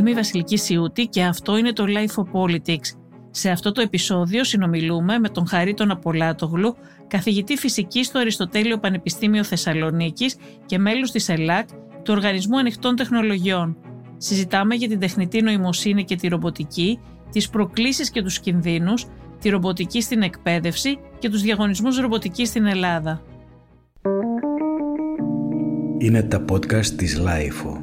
Είμαι η Βασιλική Σιούτη και αυτό είναι το Life of Politics. Σε αυτό το επεισόδιο συνομιλούμε με τον Χαρίτον Απολάτογλου, καθηγητή φυσικής στο Αριστοτέλειο Πανεπιστήμιο Θεσσαλονίκης και μέλος της ΕΛΑΚ, του Οργανισμού Ανοιχτών Τεχνολογιών. Συζητάμε για την τεχνητή νοημοσύνη και τη ρομποτική, τις προκλήσεις και τους κινδύνους, τη ρομποτική στην εκπαίδευση και τους διαγωνισμούς ρομποτικής στην Ελλάδα. Είναι τα podcast της LIFO.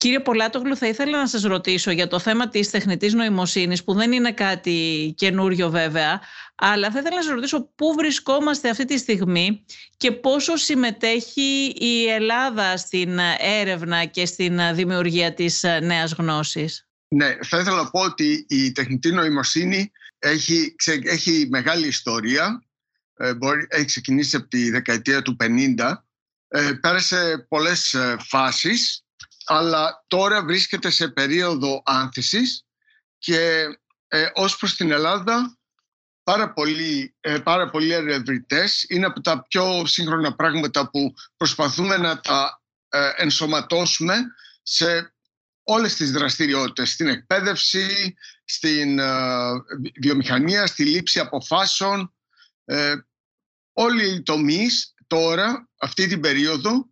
Κύριε Πολάτογλου, θα ήθελα να σας ρωτήσω για το θέμα της τεχνητής νοημοσύνης, που δεν είναι κάτι καινούριο βέβαια, αλλά θα ήθελα να σας ρωτήσω πού βρισκόμαστε αυτή τη στιγμή και πόσο συμμετέχει η Ελλάδα στην έρευνα και στην δημιουργία της νέας γνώσης. Ναι, θα ήθελα να πω ότι η τεχνητή νοημοσύνη έχει, έχει μεγάλη ιστορία. Ε, μπορεί, έχει ξεκινήσει από τη δεκαετία του 50. Ε, πέρασε πολλές ε, φάσεις αλλά τώρα βρίσκεται σε περίοδο άνθησης και ε, ως προς την Ελλάδα πάρα πολλοί, ε, πάρα πολλοί ερευνητές είναι από τα πιο σύγχρονα πράγματα που προσπαθούμε να τα ε, ενσωματώσουμε σε όλες τις δραστηριότητες, στην εκπαίδευση, στην ε, βιομηχανία, στη λήψη αποφάσεων. Ε, όλοι οι τομείς τώρα, αυτή την περίοδο,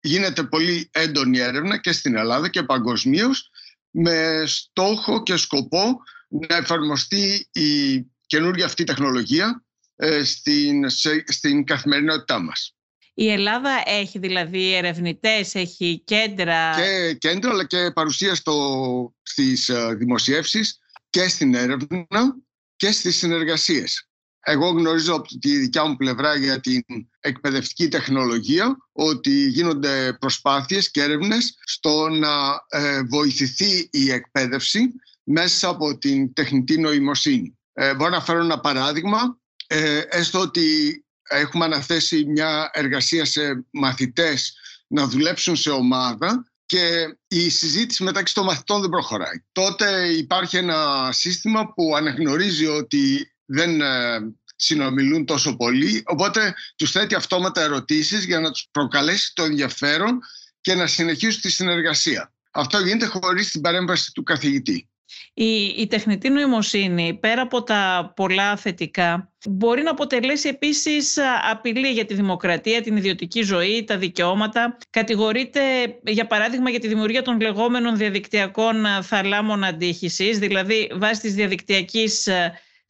γίνεται πολύ έντονη έρευνα και στην Ελλάδα και παγκοσμίως με στόχο και σκοπό να εφαρμοστεί η καινούργια αυτή τεχνολογία ε, στην, στην καθημερινότητά μας. Η Ελλάδα έχει δηλαδή ερευνητές, έχει κέντρα... Και κέντρα αλλά και παρουσία στο, στις ε, δημοσιεύσεις και στην έρευνα και στις συνεργασίες. Εγώ γνωρίζω από τη δικιά μου πλευρά για την εκπαιδευτική τεχνολογία ότι γίνονται προσπάθειες και έρευνες στο να ε, βοηθηθεί η εκπαίδευση μέσα από την τεχνητή νοημοσύνη. Ε, μπορώ να φέρω ένα παράδειγμα, ε, έστω ότι έχουμε αναθέσει μια εργασία σε μαθητές να δουλέψουν σε ομάδα και η συζήτηση μεταξύ των μαθητών δεν προχωράει. Τότε υπάρχει ένα σύστημα που αναγνωρίζει ότι δεν ε, συνομιλούν τόσο πολύ, οπότε τους θέτει αυτόματα ερωτήσεις για να τους προκαλέσει το ενδιαφέρον και να συνεχίσουν τη συνεργασία. Αυτό γίνεται χωρίς την παρέμβαση του καθηγητή. Η, η τεχνητή νοημοσύνη, πέρα από τα πολλά θετικά, μπορεί να αποτελέσει επίσης απειλή για τη δημοκρατία, την ιδιωτική ζωή, τα δικαιώματα. Κατηγορείται, για παράδειγμα, για τη δημιουργία των λεγόμενων διαδικτυακών θαλάμων αντίχησης, δηλαδή βάσει της διαδικτυακής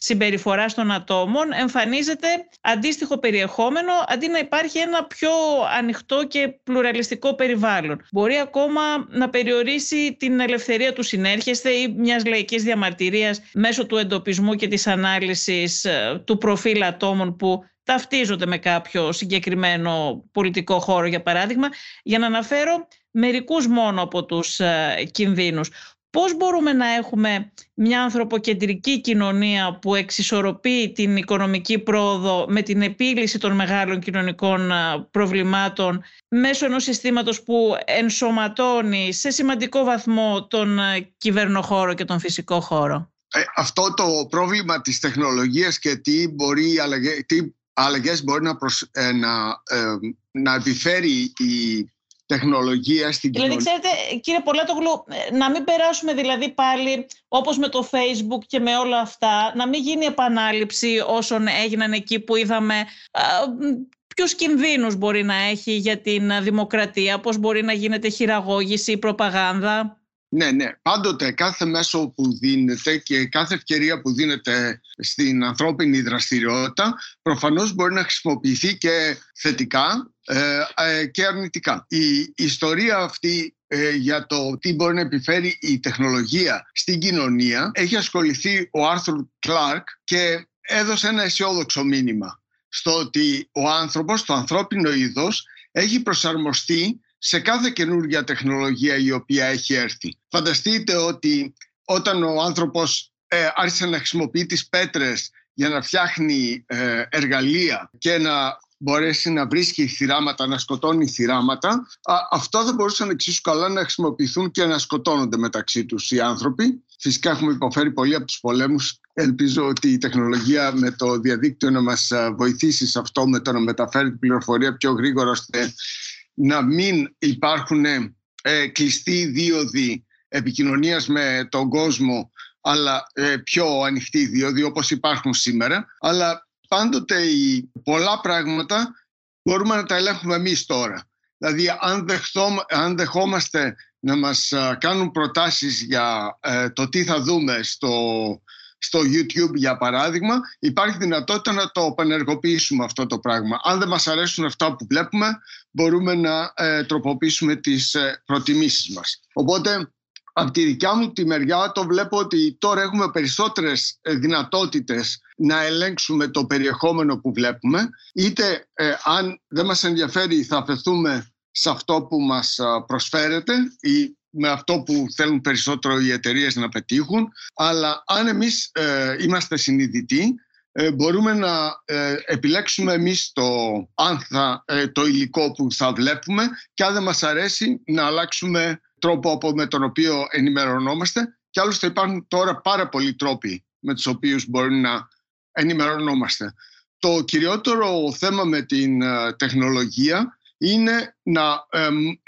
συμπεριφορά των ατόμων εμφανίζεται αντίστοιχο περιεχόμενο αντί να υπάρχει ένα πιο ανοιχτό και πλουραλιστικό περιβάλλον. Μπορεί ακόμα να περιορίσει την ελευθερία του συνέρχεστε ή μιας λαϊκής διαμαρτυρίας μέσω του εντοπισμού και της ανάλυσης ε, του προφίλ ατόμων που ταυτίζονται με κάποιο συγκεκριμένο πολιτικό χώρο για παράδειγμα για να αναφέρω μερικούς μόνο από τους ε, κινδύνους. Πώς μπορούμε να έχουμε μια ανθρωποκεντρική κοινωνία που εξισορροπεί την οικονομική πρόοδο με την επίλυση των μεγάλων κοινωνικών προβλημάτων μέσω ενός συστήματος που ενσωματώνει σε σημαντικό βαθμό τον κυβερνοχώρο και τον φυσικό χώρο; Ε, αυτό το πρόβλημα της τεχνολογίας και τι, μπορεί, τι αλλαγές μπορεί να, ε, να, ε, να επιφέρει η τεχνολογία στην δηλαδή, κοινωνία. Δηλαδή, ξέρετε, κύριε Πολέτογλου, να μην περάσουμε δηλαδή πάλι όπως με το Facebook και με όλα αυτά, να μην γίνει επανάληψη όσων έγιναν εκεί που είδαμε ποιους κινδύνους μπορεί να έχει για την δημοκρατία, πώς μπορεί να γίνεται χειραγώγηση ή προπαγάνδα. Ναι, ναι. Πάντοτε κάθε μέσο που δίνεται και κάθε ευκαιρία που δίνεται στην ανθρώπινη δραστηριότητα προφανώς μπορεί να χρησιμοποιηθεί και θετικά ε, ε, και αρνητικά. Η ιστορία αυτή ε, για το τι μπορεί να επιφέρει η τεχνολογία στην κοινωνία έχει ασχοληθεί ο Άρθουρ Κλάρκ και έδωσε ένα αισιόδοξο μήνυμα στο ότι ο άνθρωπος, το ανθρώπινο είδος έχει προσαρμοστεί σε κάθε καινούργια τεχνολογία η οποία έχει έρθει. Φανταστείτε ότι όταν ο άνθρωπος ε, άρχισε να χρησιμοποιεί τις πέτρες για να φτιάχνει ε, εργαλεία και να μπορέσει να βρίσκει θυράματα, να σκοτώνει θυράματα, αυτό θα μπορούσαν εξίσου καλά να χρησιμοποιηθούν και να σκοτώνονται μεταξύ τους οι άνθρωποι. Φυσικά έχουμε υποφέρει πολύ από τους πολέμους. Ελπίζω ότι η τεχνολογία με το διαδίκτυο να μας βοηθήσει σε αυτό με το να μεταφέρει την πληροφορία πιο γρήγορα ώστε να μην υπάρχουν ε, κλειστή δίωδη επικοινωνίας με τον κόσμο αλλά ε, πιο ανοιχτή δίωδη όπως υπάρχουν σήμερα. Αλλά πάντοτε οι πολλά πράγματα μπορούμε να τα ελέγχουμε εμείς τώρα. Δηλαδή αν, αν δεχόμαστε να μας κάνουν προτάσεις για ε, το τι θα δούμε στο, στο YouTube για παράδειγμα, υπάρχει δυνατότητα να το επενεργοποιήσουμε αυτό το πράγμα. Αν δεν μας αρέσουν αυτά που βλέπουμε, μπορούμε να ε, τροποποιήσουμε τις ε, προτιμήσεις μας. Οπότε, από τη δικιά μου τη μεριά το βλέπω ότι τώρα έχουμε περισσότερες ε, δυνατότητες να ελέγξουμε το περιεχόμενο που βλέπουμε. Είτε αν δεν μας ενδιαφέρει θα αφαιθούμε σε αυτό που μας προσφέρεται ή με αυτό που θέλουν περισσότερο οι εταιρείες να πετύχουν. Αλλά αν εμείς ε, είμαστε συνειδητοί, ε, μπορούμε να ε, επιλέξουμε εμείς το, αν το υλικό που θα βλέπουμε και αν δεν μας αρέσει να αλλάξουμε τρόπο από με τον οποίο ενημερωνόμαστε και άλλωστε υπάρχουν τώρα πάρα πολλοί τρόποι με τους οποίους μπορεί να ενημερωνόμαστε. Το κυριότερο θέμα με την τεχνολογία είναι να,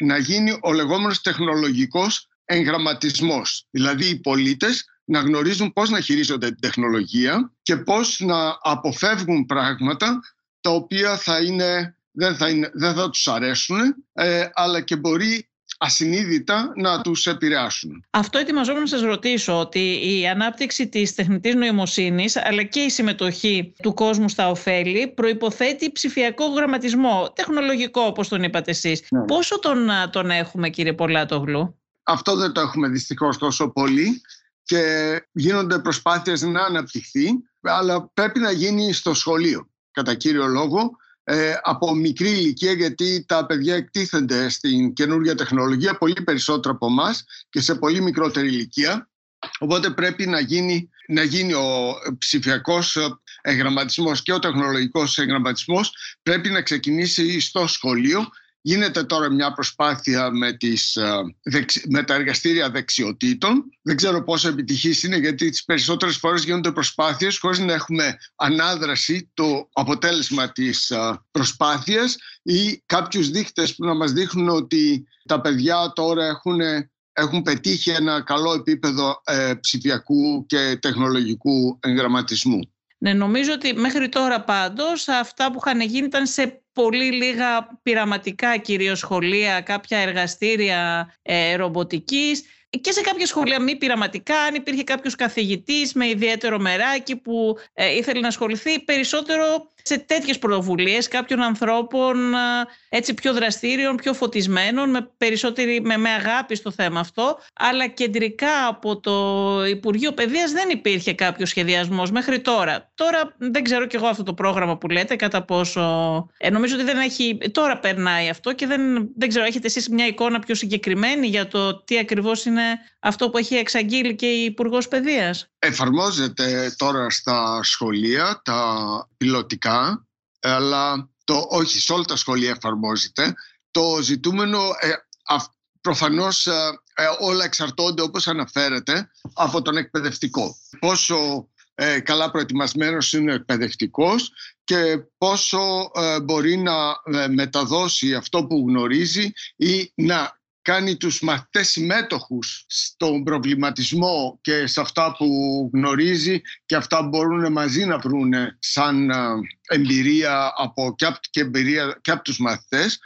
να γίνει ο λεγόμενος τεχνολογικός εγγραμματισμός. Δηλαδή οι πολίτες να γνωρίζουν πώς να χειρίζονται την τεχνολογία και πώς να αποφεύγουν πράγματα τα οποία θα είναι, δεν, θα είναι, δεν θα τους αρέσουν ε, αλλά και μπορεί ασυνείδητα να τους επηρεάσουν. Αυτό ετοιμαζόμουν να σας ρωτήσω ότι η ανάπτυξη της τεχνητής νοημοσύνης αλλά και η συμμετοχή του κόσμου στα ωφέλη προϋποθέτει ψηφιακό γραμματισμό, τεχνολογικό όπως τον είπατε εσείς. Ναι. Πόσο τον, τον έχουμε κύριε Πολάτογλου; Αυτό δεν το έχουμε δυστυχώς τόσο πολύ και γίνονται προσπάθειες να αναπτυχθεί αλλά πρέπει να γίνει στο σχολείο κατά κύριο λόγο ε, από μικρή ηλικία γιατί τα παιδιά εκτίθενται στην καινούργια τεχνολογία πολύ περισσότερο από εμάς και σε πολύ μικρότερη ηλικία. Οπότε πρέπει να γίνει, να γίνει ο ψηφιακός εγγραμματισμός και ο τεχνολογικός εγγραμματισμός πρέπει να ξεκινήσει στο σχολείο Γίνεται τώρα μια προσπάθεια με, τις, ε, με τα εργαστήρια δεξιοτήτων. Δεν ξέρω πόσο επιτυχής είναι γιατί τις περισσότερες φορές γίνονται προσπάθειες χωρίς να έχουμε ανάδραση το αποτέλεσμα της ε, προσπάθειας ή κάποιους δείχτες που να μας δείχνουν ότι τα παιδιά τώρα έχουν, έχουν πετύχει ένα καλό επίπεδο ε, ψηφιακού και τεχνολογικού εγγραμματισμού. Ναι, νομίζω ότι μέχρι τώρα πάντως αυτά που είχαν γίνει ήταν σε πολύ λίγα πειραματικά κυρίως σχολεία, κάποια εργαστήρια ε, ρομποτικής και σε κάποια σχολεία μη πειραματικά, αν υπήρχε κάποιος καθηγητής με ιδιαίτερο μεράκι που ε, ήθελε να ασχοληθεί, περισσότερο σε τέτοιες πρωτοβουλίες κάποιων ανθρώπων έτσι πιο δραστήριων, πιο φωτισμένων, με, περισσότερη, με, με αγάπη στο θέμα αυτό. Αλλά κεντρικά από το Υπουργείο Παιδείας δεν υπήρχε κάποιος σχεδιασμός μέχρι τώρα. Τώρα δεν ξέρω κι εγώ αυτό το πρόγραμμα που λέτε κατά πόσο... Ε, νομίζω ότι δεν έχει... Τώρα περνάει αυτό και δεν, δεν ξέρω, έχετε εσείς μια εικόνα πιο συγκεκριμένη για το τι ακριβώς είναι αυτό που έχει εξαγγείλει και η Υπουργός Παιδείας; Εφαρμόζεται τώρα στα σχολεία τα πιλωτικά, αλλά το, όχι σε όλα τα σχολεία εφαρμόζεται. Το ζητούμενο, ε, προφανώς ε, ε, όλα εξαρτώνται όπως αναφέρεται από τον εκπαιδευτικό. Πόσο ε, καλά προετοιμασμένος είναι ο εκπαιδευτικός και πόσο μπορεί να μεταδώσει αυτό που γνωρίζει ή να κάνει τους μαθητές συμμέτοχους στον προβληματισμό και σε αυτά που γνωρίζει και αυτά που μπορούν μαζί να βρουν σαν ε, εμπειρία από, και, από, και εμπειρία και από τους μαθητές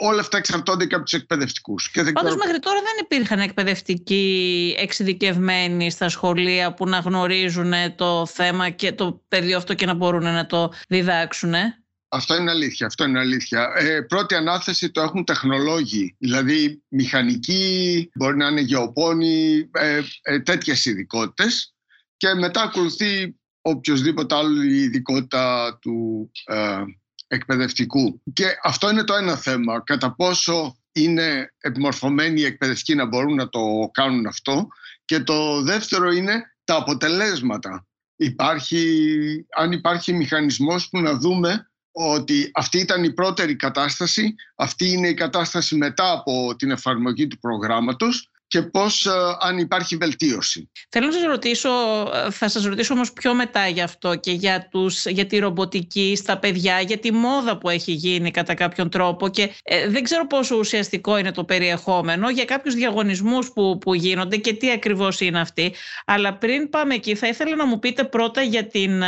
όλα αυτά εξαρτώνται και από τους εκπαιδευτικούς. Και Πάντως μέχρι τώρα δεν υπήρχαν εκπαιδευτικοί εξειδικευμένοι στα σχολεία που να γνωρίζουν το θέμα και το πεδίο αυτό και να μπορούν να το διδάξουν. Αυτό είναι αλήθεια. Αυτό είναι αλήθεια. Ε, πρώτη ανάθεση το έχουν τεχνολόγοι, δηλαδή μηχανικοί, μπορεί να είναι γεωπόνοι, ε, ε, τέτοιες ειδικότητες. Και μετά ακολουθεί οποιοδήποτε άλλο η ειδικότητα του ε, εκπαιδευτικού. Και αυτό είναι το ένα θέμα. Κατά πόσο είναι επιμορφωμένοι οι εκπαιδευτικοί να μπορούν να το κάνουν αυτό. Και το δεύτερο είναι τα αποτελέσματα. Υπάρχει, αν υπάρχει μηχανισμός που να δούμε ότι αυτή ήταν η πρώτερη κατάσταση, αυτή είναι η κατάσταση μετά από την εφαρμογή του προγράμματος και πώς ε, αν υπάρχει βελτίωση. Θέλω να σας ρωτήσω, ε, θα σας ρωτήσω όμως πιο μετά γι' αυτό και για, τους, για τη ρομποτική στα παιδιά, για τη μόδα που έχει γίνει κατά κάποιον τρόπο και ε, δεν ξέρω πόσο ουσιαστικό είναι το περιεχόμενο για κάποιους διαγωνισμούς που, που γίνονται και τι ακριβώς είναι αυτοί. Αλλά πριν πάμε εκεί θα ήθελα να μου πείτε πρώτα για την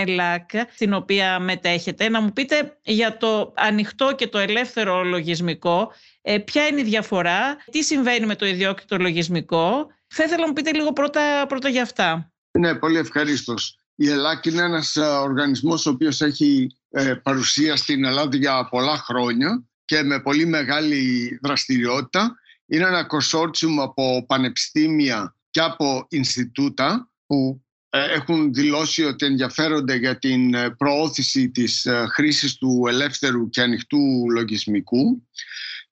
ΕΛΑΚ στην οποία μετέχετε, να μου πείτε για το ανοιχτό και το ελεύθερο λογισμικό ε, ποια είναι η διαφορά, τι συμβαίνει με το ιδιόκτητο λογισμικό. Θα ήθελα να μου πείτε λίγο πρώτα, πρώτα για αυτά. Ναι, πολύ ευχαρίστως. Η ΕΛΑΚ είναι ένας ε, οργανισμός ο οποίος έχει ε, παρουσία στην Ελλάδα για πολλά χρόνια και με πολύ μεγάλη δραστηριότητα. Είναι ένα κονσόρτσιουμ από πανεπιστήμια και από Ινστιτούτα που έχουν δηλώσει ότι ενδιαφέρονται για την προώθηση της χρήσης του ελεύθερου και ανοιχτού λογισμικού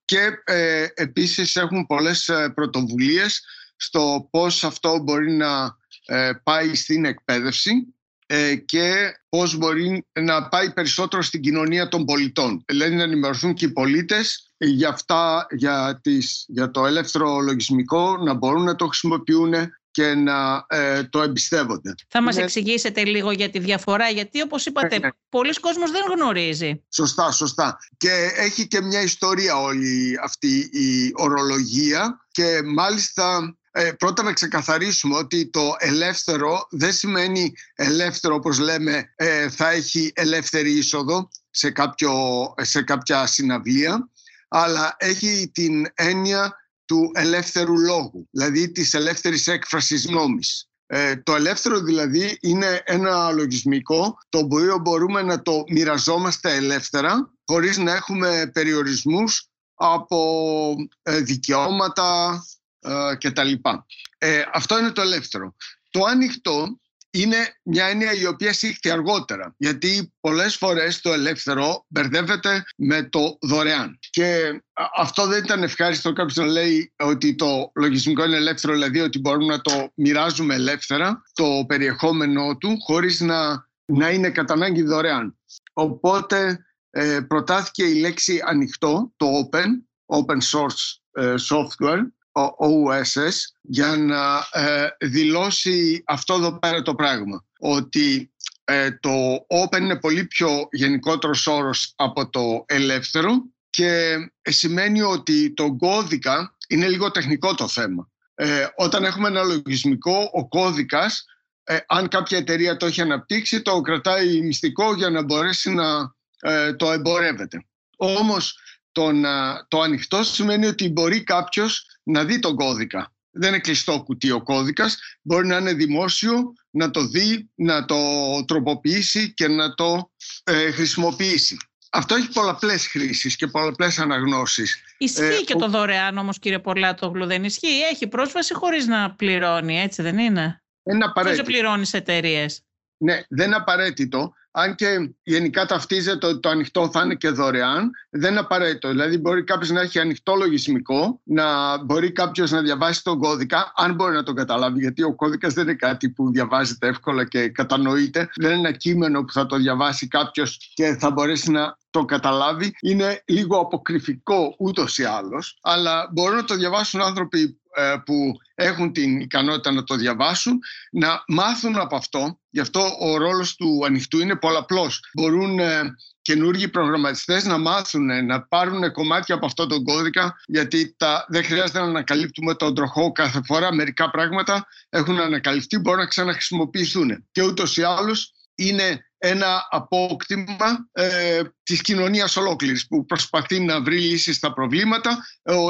και ε, επίσης έχουν πολλές ε, πρωτοβουλίες στο πώς αυτό μπορεί να ε, πάει στην εκπαίδευση ε, και πώς μπορεί να πάει περισσότερο στην κοινωνία των πολιτών. Δηλαδή να ενημερωθούν και οι πολίτες για, αυτά, για, τις, για το ελεύθερο λογισμικό, να μπορούν να το χρησιμοποιούν και να ε, το εμπιστεύονται. Θα μας εξηγήσετε λίγο για τη διαφορά, γιατί όπως είπατε, ναι, ναι. πολλοί κόσμος δεν γνωρίζει. Σωστά, σωστά. Και έχει και μια ιστορία όλη αυτή η ορολογία και μάλιστα ε, πρώτα να ξεκαθαρίσουμε ότι το ελεύθερο δεν σημαίνει ελεύθερο όπως λέμε ε, θα έχει ελεύθερη είσοδο σε, κάποιο, σε κάποια συναυλία αλλά έχει την έννοια του ελεύθερου λόγου, δηλαδή της ελεύθερης έκφρασης νόμης. Ε, το ελεύθερο δηλαδή είναι ένα λογισμικό το οποίο μπορούμε να το μοιραζόμαστε ελεύθερα χωρίς να έχουμε περιορισμούς από ε, δικαιώματα ε, κτλ. Ε, αυτό είναι το ελεύθερο. Το ανοιχτό είναι μια έννοια η οποία σύχθη αργότερα. Γιατί πολλές φορές το ελεύθερο μπερδεύεται με το δωρεάν. Και αυτό δεν ήταν ευχάριστο κάποιος να λέει ότι το λογισμικό είναι ελεύθερο, δηλαδή ότι μπορούμε να το μοιράζουμε ελεύθερα, το περιεχόμενό του, χωρίς να, να είναι κατά ανάγκη δωρεάν. Οπότε ε, προτάθηκε η λέξη ανοιχτό, το open, open source ε, software, OSS για να ε, δηλώσει αυτό εδώ πέρα το πράγμα. Ότι ε, το open είναι πολύ πιο γενικότερος όρος από το ελεύθερο και σημαίνει ότι το κώδικα είναι λίγο τεχνικό το θέμα. Ε, όταν έχουμε ένα λογισμικό, ο κώδικας, αν κάποια εταιρεία το έχει αναπτύξει, το κρατάει μυστικό για να μπορέσει να το εμπορεύεται. Όμως το, το ανοιχτό σημαίνει ότι μπορεί κάποιος να δει τον κώδικα. Δεν είναι κλειστό κουτί ο κώδικας, μπορεί να είναι δημόσιο, να το δει, να το τροποποιήσει και να το ε, χρησιμοποιήσει. Αυτό έχει πολλαπλές χρήσεις και πολλαπλές αναγνώσεις. Ισχύει ε, και το δωρεάν όμως κύριε Πολάτογλου, δεν ισχύει; Έχει πρόσβαση χωρίς να πληρώνει, έτσι δεν είναι; Είναι απαραίτητο. Πώς πληρώνεις εταιρείες. Ναι, δεν είναι απαραίτητο αν και γενικά ταυτίζεται ότι το ανοιχτό θα είναι και δωρεάν, δεν είναι απαραίτητο. Δηλαδή, μπορεί κάποιος να έχει ανοιχτό λογισμικό, να μπορεί κάποιος να διαβάσει τον κώδικα, αν μπορεί να τον καταλάβει, γιατί ο κώδικας δεν είναι κάτι που διαβάζεται εύκολα και κατανοείται. Δεν είναι ένα κείμενο που θα το διαβάσει κάποιος και θα μπορέσει να το καταλάβει. Είναι λίγο αποκρυφικό ούτως ή άλλως, αλλά μπορούν να το διαβάσουν άνθρωποι ε, που έχουν την ικανότητα να το διαβάσουν, να μάθουν από αυτό. Γι' αυτό ο ρόλος του ανοιχτού είναι πολλαπλός. Μπορούν ε, καινούργιοι προγραμματιστές να μάθουν, να πάρουν κομμάτια από αυτό τον κώδικα, γιατί τα, δεν χρειάζεται να ανακαλύπτουμε τον τροχό κάθε φορά. Μερικά πράγματα έχουν ανακαλυφθεί, μπορούν να ξαναχρησιμοποιηθούν. Και ούτως ή άλλως είναι ένα απόκτημα ε, της κοινωνίας ολόκληρης που προσπαθεί να βρει λύσεις στα προβλήματα.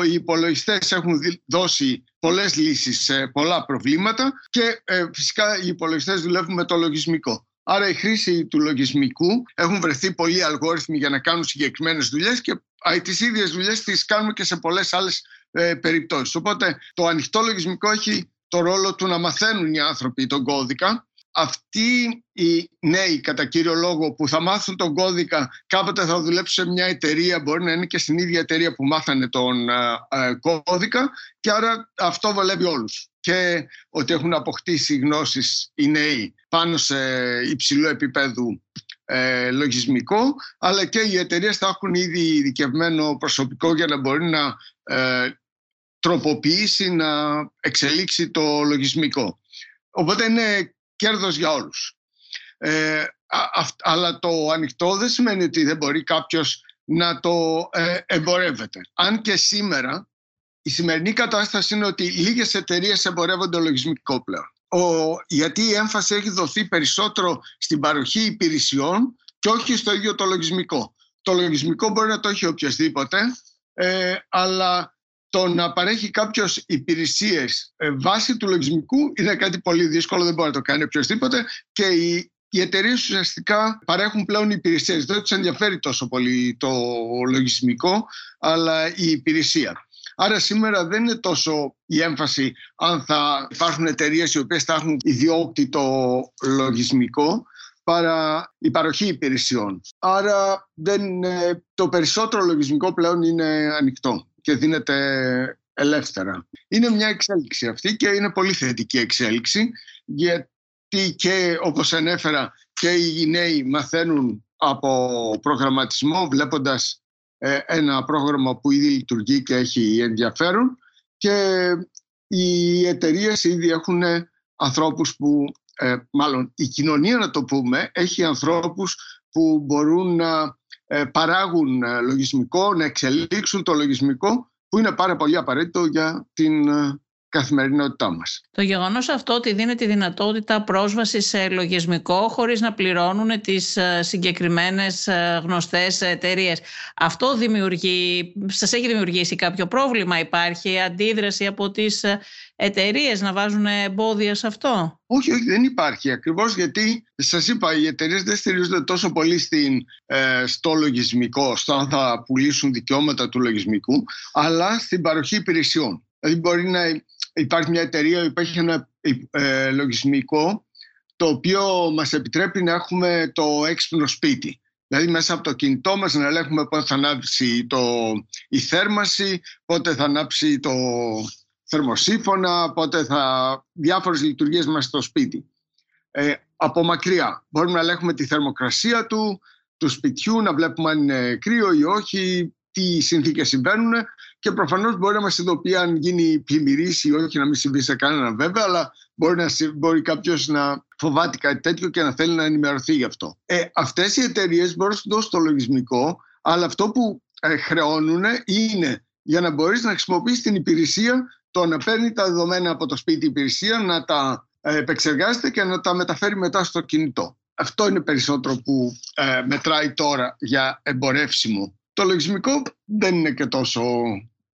Οι υπολογιστές έχουν δώσει πολλές λύσεις σε πολλά προβλήματα και ε, φυσικά οι υπολογιστές δουλεύουν με το λογισμικό. Άρα η χρήση του λογισμικού έχουν βρεθεί πολλοί αλγόριθμοι για να κάνουν συγκεκριμένες δουλειές και τις ίδιες δουλειές τις κάνουμε και σε πολλές άλλες ε, περιπτώσεις. Οπότε το ανοιχτό λογισμικό έχει το ρόλο του να μαθαίνουν οι άνθρωποι τον κώδικα αυτοί οι νέοι κατά κύριο λόγο που θα μάθουν τον κώδικα κάποτε θα δουλέψουν σε μια εταιρεία μπορεί να είναι και στην ίδια εταιρεία που μάθανε τον ε, ε, κώδικα και άρα αυτό βολεύει όλους και ότι έχουν αποκτήσει γνώσεις οι νέοι πάνω σε υψηλό επίπεδο ε, λογισμικό αλλά και οι εταιρείες θα έχουν ήδη ειδικευμένο προσωπικό για να μπορεί να τροποποιήσει, να εξελίξει το λογισμικό. Οπότε είναι κέρδος για όλους. Ε, αλλά το ανοιχτό δεν σημαίνει ότι δεν μπορεί κάποιος να το ε, εμπορεύεται. Αν και σήμερα η σημερινή κατάσταση είναι ότι λίγες εταιρείες εμπορεύονται λογισμικό πλέον. Ο, γιατί η έμφαση έχει δοθεί περισσότερο στην παροχή υπηρεσιών και όχι στο ίδιο το λογισμικό. Το λογισμικό μπορεί να το έχει οποιοδήποτε, ε, αλλά το να παρέχει κάποιος υπηρεσίες ε, βάσει του λογισμικού είναι κάτι πολύ δύσκολο, δεν μπορεί να το κάνει οποιοδήποτε και οι, οι εταιρείες ουσιαστικά παρέχουν πλέον υπηρεσίες. Δεν τους ενδιαφέρει τόσο πολύ το λογισμικό, αλλά η υπηρεσία. Άρα σήμερα δεν είναι τόσο η έμφαση αν θα υπάρχουν εταιρείες οι οποίες θα έχουν ιδιόκτητο λογισμικό παρά η παροχή υπηρεσιών. Άρα δεν, το περισσότερο λογισμικό πλέον είναι ανοιχτό και δίνεται ελεύθερα. Είναι μια εξέλιξη αυτή και είναι πολύ θετική εξέλιξη γιατί και όπως ανέφερα και οι νέοι μαθαίνουν από προγραμματισμό βλέποντας ε, ένα πρόγραμμα που ήδη λειτουργεί και έχει ενδιαφέρον και οι εταιρείες ήδη έχουν ανθρώπους που, ε, μάλλον η κοινωνία να το πούμε, έχει ανθρώπους που μπορούν να ε, παράγουν λογισμικό, να εξελίξουν το λογισμικό που είναι πάρα πολύ απαραίτητο για την καθημερινότητά μας. Το γεγονός αυτό ότι δίνει τη δυνατότητα πρόσβαση σε λογισμικό χωρίς να πληρώνουν τις ε, συγκεκριμένες ε, γνωστές εταιρείες. Αυτό δημιουργεί, σας έχει δημιουργήσει κάποιο πρόβλημα, υπάρχει αντίδραση από τις ε, εταιρείες να βάζουν εμπόδια σε αυτό; Όχι, όχι, δεν υπάρχει. Ακριβώς γιατί σας είπα, οι εταιρείες δεν στηρίζονται τόσο πολύ στην, στο λογισμικό, στο αν θα πουλήσουν δικαιώματα του λογισμικού, αλλά στην παροχή υπηρεσιών. Δηλαδή, μπορεί να υπάρχει μια εταιρεία που έχει ένα ε, λογισμικό το οποίο μας επιτρέπει να έχουμε το έξυπνο σπίτι. Δηλαδή μέσα από το κινητό μας να ελέγχουμε πότε θα ανάψει το, η θέρμαση, πότε θα ανάψει το θερμοσύφωνα, πότε θα... διάφορες λειτουργίες μας στο σπίτι. Ε, από μακριά μπορούμε να ελέγχουμε τη θερμοκρασία του, του σπιτιού, να βλέπουμε αν είναι κρύο ή όχι, τι συνθήκες συμβαίνουν και προφανώς μπορεί να μας ειδοποιεί αν γίνει πλημμυρίση ή όχι, να μην συμβεί σε κανέναν βέβαια, αλλά μπορεί, να, μπορεί κάποιος να φοβάται κάτι τέτοιο και να θέλει να ενημερωθεί γι' αυτό. Ε, Αυτές οι εταιρείες μπορούν να σου δώσουν το λογισμικό, αλλά αυτό που ε, χρεώνουν είναι για να μπορείς να χρησιμοποιήσει την υπηρεσία το να παίρνει τα δεδομένα από το σπίτι υπηρεσία, να τα ε, επεξεργάζεται και να τα μεταφέρει μετά στο κινητό. Αυτό είναι περισσότερο που ε, μετράει τώρα για εμπορεύσιμο το λογισμικό δεν είναι και τόσο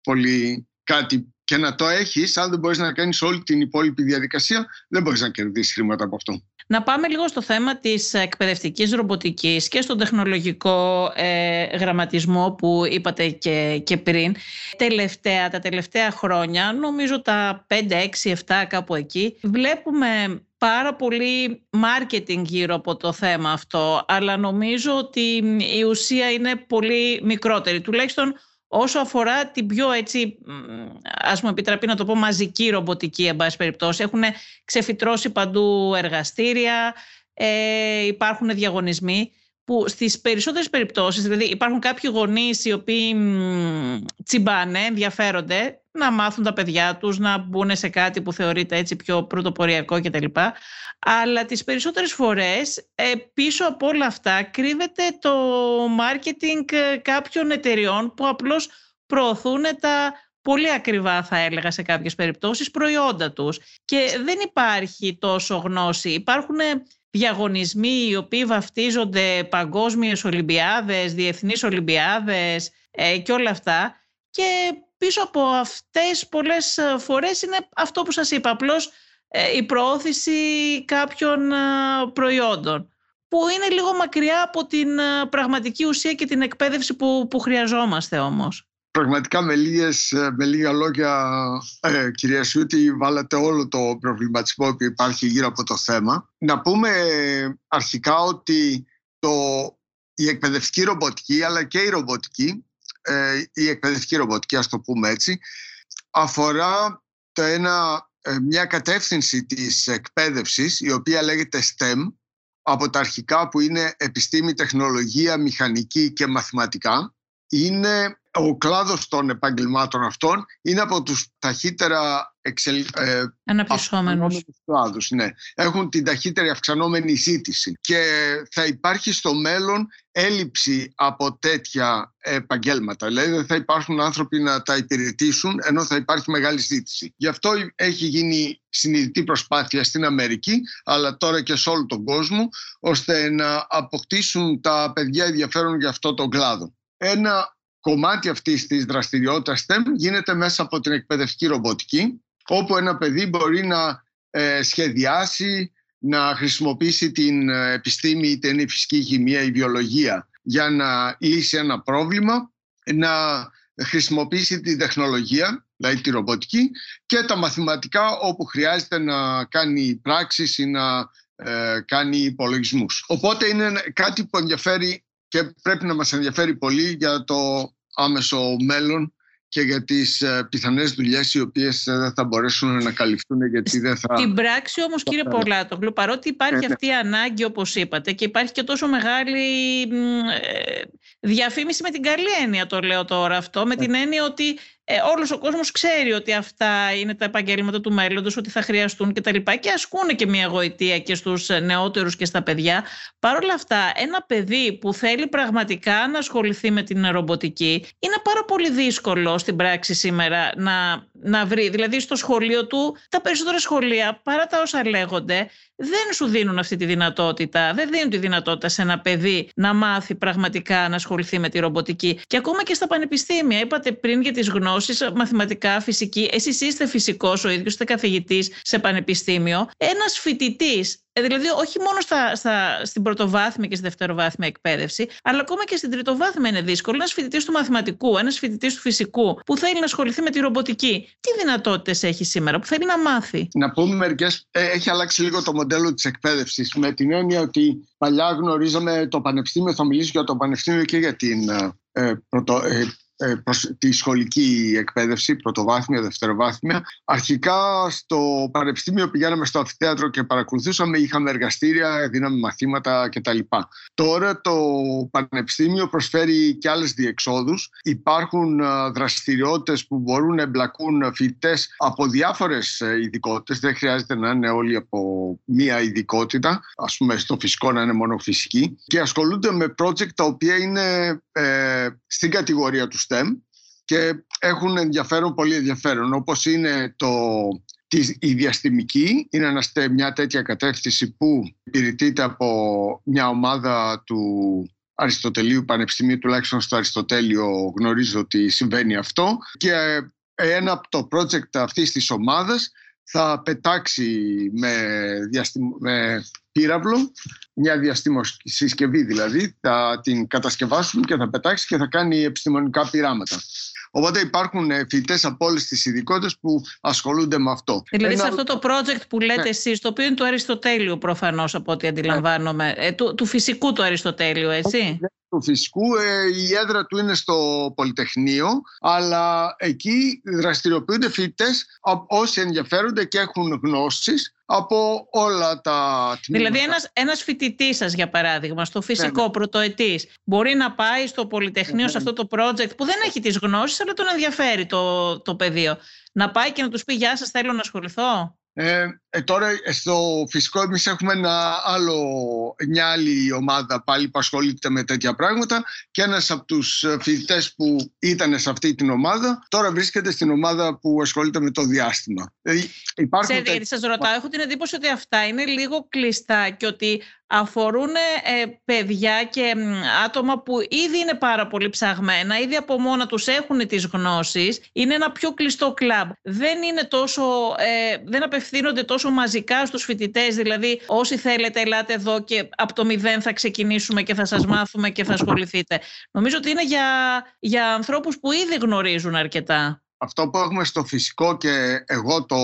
πολύ κάτι και να το έχεις, αν δεν μπορείς να κάνεις όλη την υπόλοιπη διαδικασία, δεν μπορείς να κερδίσεις χρήματα από αυτό. Να πάμε λίγο στο θέμα της εκπαιδευτικής ρομποτικής και στον τεχνολογικό ε, γραμματισμό που είπατε και, και πριν. Τελευταία, τα τελευταία χρόνια, νομίζω τα 5, 6, 7 κάπου εκεί, βλέπουμε πάρα πολύ marketing γύρω από το θέμα αυτό, αλλά νομίζω ότι η ουσία είναι πολύ μικρότερη. Τουλάχιστον όσο αφορά την πιο έτσι, ας μου επιτραπεί να το πω, μαζική ρομποτική, εν πάση περιπτώσει. Έχουν ξεφυτρώσει παντού εργαστήρια, ε, υπάρχουν διαγωνισμοί που στις περισσότερες περιπτώσεις, δηλαδή υπάρχουν κάποιοι γονείς οι οποίοι τσιμπάνε, ενδιαφέρονται να μάθουν τα παιδιά τους, να μπουν σε κάτι που θεωρείται έτσι πιο πρωτοποριακό κτλ. Αλλά τις περισσότερες φορές ε, πίσω από όλα αυτά κρύβεται το marketing ε, κάποιων εταιριών που απλώς προωθούν τα πολύ ακριβά θα έλεγα σε κάποιες περιπτώσεις προϊόντα τους. Και δεν υπάρχει τόσο γνώση. Υπάρχουν διαγωνισμοί οι οποίοι βαφτίζονται παγκόσμιες Ολυμπιάδες, διεθνείς Ολυμπιάδες ε, και όλα αυτά. Και πίσω από αυτές πολλές ε, φορές είναι αυτό που σας είπα, απλώς ε, η προώθηση κάποιων ε, προϊόντων που είναι λίγο μακριά από την πραγματική ουσία και την εκπαίδευση που, που χρειαζόμαστε όμως. Πραγματικά με, λίγες, με λίγα λόγια, ε, κυρία Σιούτη, βάλατε όλο το προβληματισμό που υπάρχει γύρω από το θέμα. Να πούμε αρχικά ότι το, η εκπαιδευτική ρομποτική αλλά και η ρομποτική ε, η εκπαιδευτική ρομποτική, ας το πούμε έτσι, αφορά το ένα, ε, μια κατεύθυνση της εκπαίδευσης η οποία λέγεται STEM από τα αρχικά που είναι επιστήμη, τεχνολογία, μηχανική και μαθηματικά. Είναι ο κλάδος των επαγγελμάτων αυτών είναι από τους ταχύτερα εξελ... ε, αναπτυσσόμενους κλάδους. Ναι. Έχουν την ταχύτερη αυξανόμενη ζήτηση και θα υπάρχει στο μέλλον έλλειψη από τέτοια επαγγέλματα. Δηλαδή δεν θα υπάρχουν άνθρωποι να τα υπηρετήσουν ενώ θα υπάρχει μεγάλη ζήτηση. Γι' αυτό έχει γίνει συνειδητή προσπάθεια στην Αμερική αλλά τώρα και σε όλο τον κόσμο ώστε να αποκτήσουν τα παιδιά ενδιαφέρον για αυτό το κλάδο. Ένα κομμάτι αυτής της δραστηριότητας STEM γίνεται μέσα από την εκπαιδευτική ρομποτική όπου ένα παιδί μπορεί να ε, σχεδιάσει, να χρησιμοποιήσει την ε, επιστήμη είτε είναι η φυσική χημεία ή η βιολογία για να λύσει ένα πρόβλημα, να χρησιμοποιήσει την τεχνολογία, δηλαδή τη ρομποτική και τα μαθηματικά όπου χρειάζεται να κάνει πράξεις ή να ε, κάνει υπολογισμούς. Οπότε είναι κάτι που ενδιαφέρει και πρέπει να μας ενδιαφέρει πολύ για το άμεσο μέλλον και για τις ε, πιθανές δουλειές οι οποίες ε, δεν θα μπορέσουν να καλυφθούν γιατί δεν θα... Στην πράξη όμως κύριε Πολάτογλου, παρότι υπάρχει ναι, ναι. αυτή η ανάγκη όπως είπατε και υπάρχει και τόσο μεγάλη ε, διαφήμιση με την καλή έννοια το λέω τώρα αυτό, με την έννοια ότι ε, όλος ο κόσμος ξέρει ότι αυτά είναι τα επαγγέλματα του μέλλοντος, ότι θα χρειαστούν και τα λοιπά και ασκούν και μια γοητεία και στους νεότερους και στα παιδιά. Παρ' όλα αυτά, ένα παιδί που θέλει πραγματικά να ασχοληθεί με την ρομποτική είναι πάρα πολύ δύσκολο στην πράξη σήμερα να, να βρει. Δηλαδή στο σχολείο του, τα περισσότερα σχολεία, παρά τα όσα λέγονται, δεν σου δίνουν αυτή τη δυνατότητα. Δεν δίνουν τη δυνατότητα σε ένα παιδί να μάθει πραγματικά να ασχοληθεί με τη ρομποτική. Και ακόμα και στα πανεπιστήμια. Είπατε πριν για τις γνώσει μαθηματικά, φυσική. Εσείς είστε φυσικός ο ίδιος, είστε καθηγητής σε πανεπιστήμιο. Ένας φοιτητής ε, δηλαδή, όχι μόνο στα, στα, στην πρωτοβάθμια και στη δευτεροβάθμια εκπαίδευση, αλλά ακόμα και στην τριτοβάθμια είναι δύσκολο. Ένας φοιτητής του μαθηματικού, ένας φοιτητής του φυσικού, που θέλει να ασχοληθεί με τη ρομποτική, τι δυνατότητες έχει σήμερα, που θέλει να μάθει; Να πούμε μερικές. Ε, έχει αλλάξει λίγο το μοντέλο της εκπαίδευσης. Με την έννοια ότι παλιά γνωρίζαμε το πανεπιστήμιο, θα μιλήσω για το πανεπιστήμιο και για την ε, ε πρωτο, ε, ε, τη σχολική εκπαίδευση, πρωτοβάθμια, δευτεροβάθμια. Αρχικά στο πανεπιστήμιο πηγαίναμε στο αφιτέατρο και παρακολουθούσαμε, είχαμε εργαστήρια, δίναμε μαθήματα κτλ. Τώρα το πανεπιστήμιο προσφέρει και άλλες διεξόδους. Υπάρχουν ε, δραστηριότητες που μπορούν να εμπλακούν φοιτητές από διάφορες ε, ειδικότητες. Δεν χρειάζεται να είναι όλοι από μία ειδικότητα. Ας πούμε στο φυσικό να είναι μόνο φυσική. Και ασχολούνται με project τα οποία είναι ε, στην κατηγορία του και έχουν ενδιαφέρον, πολύ ενδιαφέρον, όπως είναι το, η διαστημική, είναι ένα, μια τέτοια κατεύθυνση που υπηρετείται από μια ομάδα του Αριστοτελείου Πανεπιστημίου, τουλάχιστον στο Αριστοτέλειο γνωρίζω ότι συμβαίνει αυτό. Και ένα από το project αυτής της ομάδας θα πετάξει με, διαστημ... με πύραυλο, μια συσκευή δηλαδή, θα την κατασκευάσουν και θα πετάξει και θα κάνει επιστημονικά πειράματα. Οπότε υπάρχουν ε, φοιτητές από όλες τις ειδικότητες που ασχολούνται με αυτό. Δηλαδή Ένα... σε αυτό το project που λέτε ναι. εσείς, το οποίο είναι του Αριστοτέλειου προφανώς από ό,τι αντιλαμβάνομαι, ε, του, του φυσικού του Αριστοτέλειου, έτσι; Του φυσικού. Ε, η έδρα του είναι στο Πολυτεχνείο, αλλά εκεί δραστηριοποιούνται φοιτητές όσοι ενδιαφέρονται και έχουν γνώσεις από όλα τα τμήματα. Δηλαδή ένας, ένας φοιτητής σας για παράδειγμα στο φυσικό ναι, ναι. πρωτοετής μπορεί να πάει στο Πολυτεχνείο ναι, σε αυτό το project που δεν έχει τις γνώσεις αλλά τον ενδιαφέρει το, το πεδίο. Να πάει και να τους πει γεια σας θέλω να ασχοληθώ. Ε, ε, τώρα στο φυσικό εμείς έχουμε ένα άλλο, μια άλλη ομάδα πάλι που ασχολείται με τέτοια πράγματα και ένας από τους φοιτητές που ήταν σε αυτή την ομάδα τώρα βρίσκεται στην ομάδα που ασχολείται με το διάστημα. Ε, υπάρχουν Ξέρετε, γιατί σας ρωτάω, έχω την εντύπωση ότι αυτά είναι λίγο κλειστά και ότι αφορούν ε, παιδιά και άτομα που ήδη είναι πάρα πολύ ψαγμένα, ήδη από μόνα τους έχουν τις γνώσεις, είναι ένα πιο κλειστό κλαμπ. Δεν είναι τόσο, ε, δεν απευθύνονται τόσο μαζικά στους φοιτητές, δηλαδή όσοι θέλετε ελάτε εδώ και από το μηδέν θα ξεκινήσουμε και θα σας μάθουμε και θα ασχοληθείτε. Νομίζω ότι είναι για, για ανθρώπους που ήδη γνωρίζουν αρκετά αυτό που έχουμε στο φυσικό και εγώ το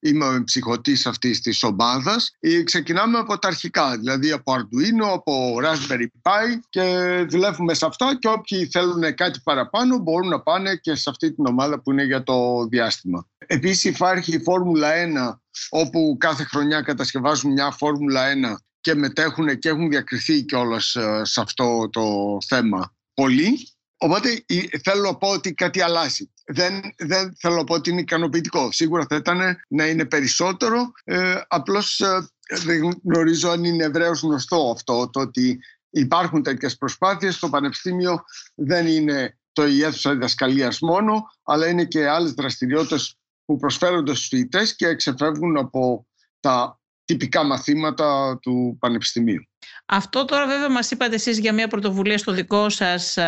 είμαι ο ψυχωτής αυτής της ομάδας ε, ξεκινάμε από τα αρχικά, δηλαδή από Arduino, από Raspberry Pi και δουλεύουμε σε αυτά και όποιοι θέλουν κάτι παραπάνω μπορούν να πάνε και σε αυτή την ομάδα που είναι για το διάστημα. Επίσης υπάρχει η Φόρμουλα 1 όπου κάθε χρονιά κατασκευάζουν μια Φόρμουλα 1 και μετέχουν και έχουν διακριθεί κιόλας ε, σε αυτό το θέμα πολύ Οπότε θέλω να πω ότι κάτι αλλάζει. Δεν, δεν θέλω να πω ότι είναι ικανοποιητικό. Σίγουρα θα ήταν να είναι περισσότερο. Ε, απλώς ε, δεν γνωρίζω αν είναι ευρέως γνωστό αυτό, το ότι υπάρχουν τέτοιες προσπάθειες. Το Πανεπιστήμιο δεν είναι το η αίθουσα διδασκαλίας μόνο, αλλά είναι και άλλες δραστηριότητες που προσφέρονται στους φοιτητές και εξεφεύγουν από τα τυπικά μαθήματα του Πανεπιστημίου. Αυτό τώρα βέβαια μας είπατε εσείς για μια πρωτοβουλία στο δικό σας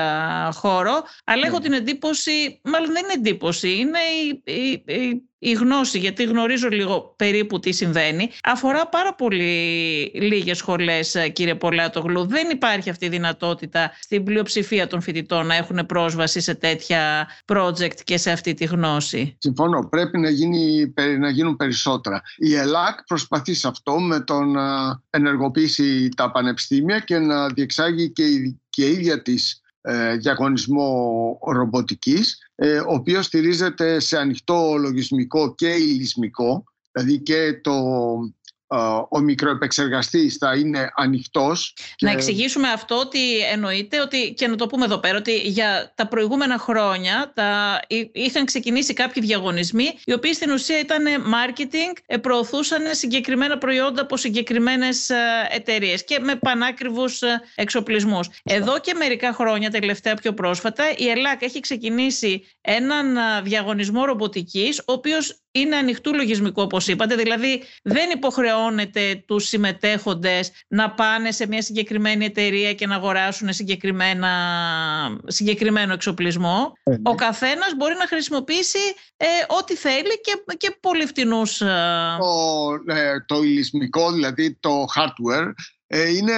χώρο, αλλά έχω ναι. την εντύπωση, μάλλον δεν είναι εντύπωση, είναι η, η, η, γνώση, γιατί γνωρίζω λίγο περίπου τι συμβαίνει. Αφορά πάρα πολύ λίγες σχολές, κύριε Πολάτογλου. Δεν υπάρχει αυτή η δυνατότητα στην πλειοψηφία των φοιτητών να έχουν πρόσβαση σε τέτοια project και σε αυτή τη γνώση. Συμφωνώ. Πρέπει να, γίνει, να γίνουν περισσότερα. Η ΕΛΑΚ προσπαθεί σε αυτό με το να ενεργοποιήσει τα πανεπιστήμια και να διεξάγει και η, και η ίδια της ε, διαγωνισμό ρομποτικής ε, ο οποίος στηρίζεται σε ανοιχτό λογισμικό και υλισμικό δηλαδή και το ο μικροεπεξεργαστής θα είναι ανοιχτός. Να εξηγήσουμε αυτό ότι εννοείται ότι, και να το πούμε εδώ πέρα, ότι για τα προηγούμενα χρόνια τα, είχαν ξεκινήσει κάποιοι διαγωνισμοί, οι οποίοι στην ουσία ήταν marketing, ε, προωθούσαν συγκεκριμένα προϊόντα από συγκεκριμένες ε, εταιρείες και με πανάκριβους ε, εξοπλισμούς. Εδώ και μερικά χρόνια, τελευταία πιο πρόσφατα, η ΕΛΑΚ έχει ξεκινήσει έναν διαγωνισμό ρομποτικής, ο οποίος είναι ανοιχτού λογισμικού όπως είπατε, δηλαδή δεν υποχρεώνεται τους συμμετέχοντες να πάνε σε μια συγκεκριμένη εταιρεία και να αγοράσουν συγκεκριμένο εξοπλισμό. Ε, ναι. Ο καθένας μπορεί να χρησιμοποιήσει ε, ό,τι θέλει και, και πολύ φτηνούς... Ε, το, ε, το υλισμικό, δηλαδή το hardware, είναι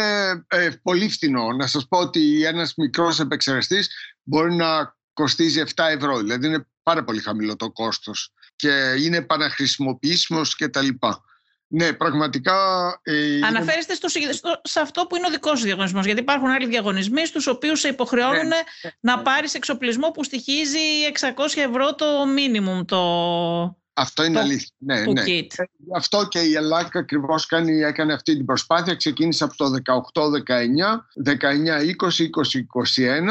πολύ φθηνό. Να σας πω ότι ένας μικρός επεξεργαστής μπορεί να κοστίζει 7 ευρώ, δηλαδή είναι πάρα πολύ χαμηλό το κόστος και είναι επαναχρησιμοποιήσιμος και τα λοιπά. Ναι, πραγματικά... Ε, Αναφέρεστε στο, σε αυτό που είναι ο δικός σου διαγωνισμός, γιατί υπάρχουν άλλοι διαγωνισμοί στους οποίους σε υποχρεώνουν ναι, ναι, να ναι. πάρεις εξοπλισμό που στοιχίζει 600 ευρώ το minimum το... Αυτό είναι το, αλήθεια. Ναι, ναι. Kit. Αυτό και η Ελλάδα ακριβώς έκανε αυτή την προσπάθεια. Ξεκίνησε από το 18-19, 19-20, 20-21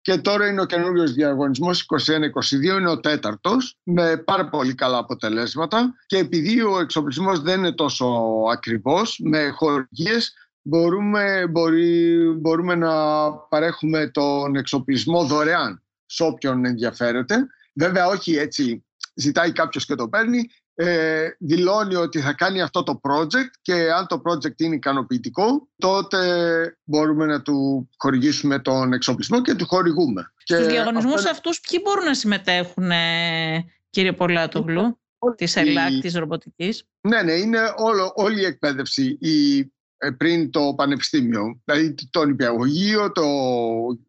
και τώρα είναι ο καινούριος διαγωνισμός 21-22, είναι ο τέταρτος, με πάρα πολύ καλά αποτελέσματα. Και επειδή ο εξοπλισμός δεν είναι τόσο ακριβώ, με χορηγίες μπορούμε, μπορεί, μπορούμε να παρέχουμε τον εξοπλισμό δωρεάν σε όποιον ενδιαφέρεται. Βέβαια, όχι έτσι ζητάει κάποιος και το παίρνει ε, δηλώνει ότι θα κάνει αυτό το project και αν το project είναι ικανοποιητικό τότε μπορούμε να του χορηγήσουμε τον εξοπλισμό και του χορηγούμε. Στους και διαγωνισμούς αυτό... αυτούς ποιοι μπορούν να συμμετέχουν κύριε Πολάτογλου της ΕΛΑΚ, της ρομποτικής; Ναι, ναι, είναι όλο, όλη η εκπαίδευση η, ε, πριν το πανεπιστήμιο. Δηλαδή το νηπιαγωγείο, το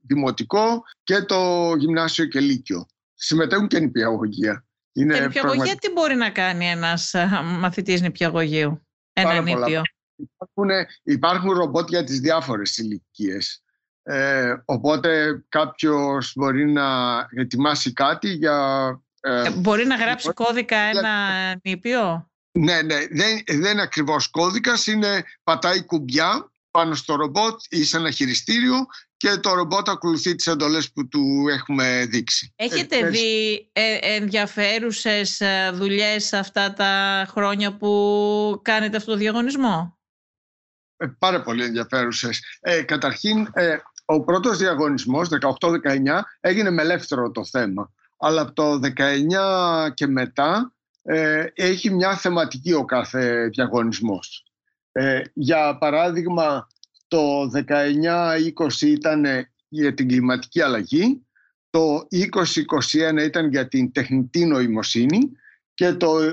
δημοτικό και το γυμνάσιο και λύκειο. Συμμετέχουν και νηπιαγωγεία. Είναι και νηπιαγωγία τι μπορεί να κάνει ένας μαθητής νηπιαγωγείου, ένα νήπιο. Υπάρχουν, υπάρχουν ρομπότ για τις διάφορες ηλικίες. Ε, οπότε κάποιος μπορεί να ετοιμάσει κάτι για... Ε, ε μπορεί να γράψει κώδικα ένα νήπιο. Ναι, ναι. Δεν, δεν είναι ακριβώς κώδικας. Είναι πατάει κουμπιά πάνω στο ρομπότ ή σε ένα χειριστήριο και το ρομπότ ακολουθεί τις εντολές που του έχουμε δείξει. Έχετε ε, δει ε, ενδιαφέρουσες ε, δουλειές αυτά τα χρόνια που κάνετε αυτό το διαγωνισμό; Ε, πάρα πολύ ενδιαφέρουσες. Ε, καταρχήν, ε, ο πρώτος διαγωνισμός, 18-19, έγινε με ελεύθερο το θέμα. Αλλά από το 19 και μετά έχει μια θεματική ο κάθε διαγωνισμός. Για παράδειγμα, το 19-20 ήταν για την κλιματική αλλαγή, το 20-21 ήταν για την τεχνητή νοημοσύνη και το, 20,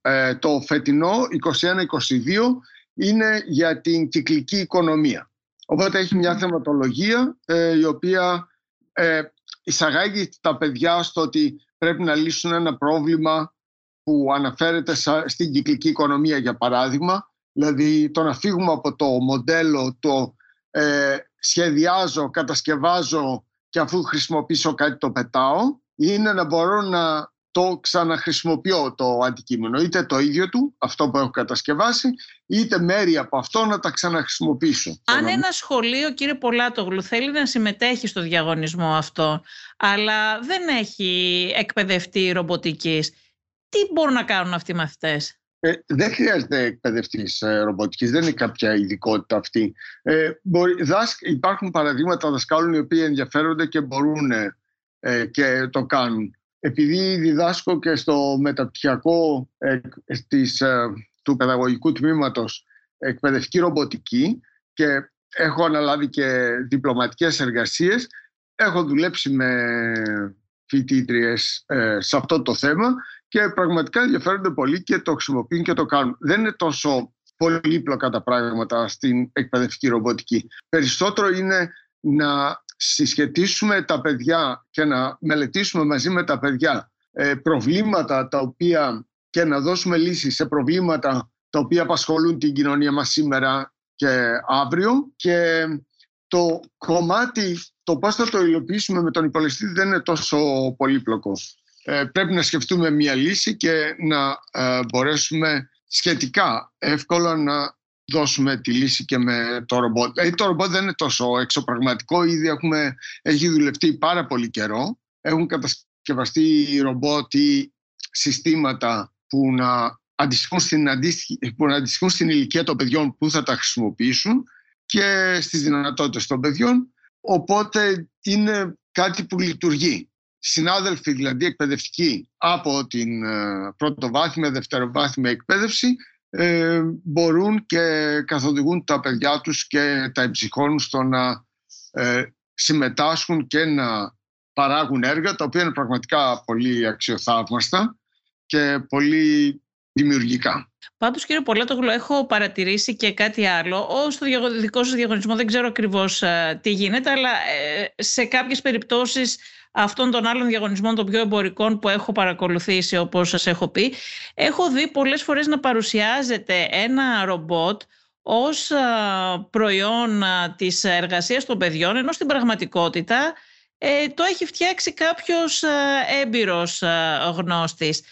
ε, το φετινό 21-22 είναι για την κυκλική οικονομία. Οπότε έχει μια θεματολογία ε, η οποία ε, εισαγάγει τα παιδιά στο ότι πρέπει να λύσουν ένα πρόβλημα που αναφέρεται στην κυκλική οικονομία για παράδειγμα Δηλαδή το να φύγουμε από το μοντέλο το ε, σχεδιάζω, κατασκευάζω και αφού χρησιμοποιήσω κάτι το πετάω είναι να μπορώ να το ξαναχρησιμοποιώ το αντικείμενο. Είτε το ίδιο του, αυτό που έχω κατασκευάσει, είτε μέρη από αυτό να τα ξαναχρησιμοποιήσω. Αν ένα σχολείο, κύριε Πολάτογλου, θέλει να συμμετέχει στο διαγωνισμό αυτό, αλλά δεν έχει εκπαιδευτεί ρομποτικής, τι μπορούν να κάνουν αυτοί οι μαθητές; Ε, δεν χρειάζεται εκπαιδευτή ε, ρομποτική, δεν είναι κάποια ειδικότητα αυτή. Ε, μπορεί, υπάρχουν παραδείγματα δασκάλων οι οποίοι ενδιαφέρονται και μπορούν ε, και το κάνουν. Επειδή διδάσκω και στο μεταπτυχιακό ε, της, ε, του παιδαγωγικού τμήματος εκπαιδευτική ρομποτική και έχω αναλάβει και διπλωματικές εργασίες, έχω δουλέψει με φοιτήτριες σε αυτό το θέμα και πραγματικά ενδιαφέρονται πολύ και το χρησιμοποιούν και το κάνουν. Δεν είναι τόσο πολύπλοκα τα πράγματα στην εκπαιδευτική ρομποτική. Περισσότερο είναι να συσχετίσουμε τα παιδιά και να μελετήσουμε μαζί με τα παιδιά ε, προβλήματα τα οποία και να δώσουμε λύσεις σε προβλήματα τα οποία απασχολούν την κοινωνία μας σήμερα και αύριο και το κομμάτι, το πώς θα το υλοποιήσουμε με τον υπολογιστή δεν είναι τόσο πολύπλοκο. Ε, πρέπει να σκεφτούμε μία λύση και να ε, μπορέσουμε σχετικά εύκολα να δώσουμε τη λύση και με το ρομπότ. Ε, το ρομπότ δεν είναι τόσο εξωπραγματικό, ήδη έχουμε, έχει δουλευτεί πάρα πολύ καιρό. Έχουν κατασκευαστεί ρομπότ ή συστήματα που να αντιστοιχούν στην, που να αντιστοιχούν στην ηλικία των παιδιών που θα τα χρησιμοποιήσουν και στις δυνατότητες των παιδιών. Οπότε είναι κάτι που λειτουργεί συνάδελφοι δηλαδή εκπαιδευτικοί από την ε, πρωτοβάθμια, δευτεροβάθμια εκπαίδευση ε, μπορούν και καθοδηγούν τα παιδιά τους και τα εμψυχώνουν στο να ε, συμμετάσχουν και να παράγουν έργα τα οποία είναι πραγματικά πολύ αξιοθαύμαστα και πολύ δημιουργικά. Πάντως, κύριε Πολέτογλου, έχω παρατηρήσει και κάτι άλλο. Ω στο δικό σας διαγωνισμό δεν ξέρω ακριβώς τι γίνεται, αλλά σε κάποιες περιπτώσεις αυτών των άλλων διαγωνισμών των πιο εμπορικών που έχω παρακολουθήσει όπως σας έχω πει έχω δει πολλές φορές να παρουσιάζεται ένα ρομπότ ως προϊόν της εργασίας των παιδιών ενώ στην πραγματικότητα ε, το έχει φτιάξει κάποιος έμπειρος γνώστης.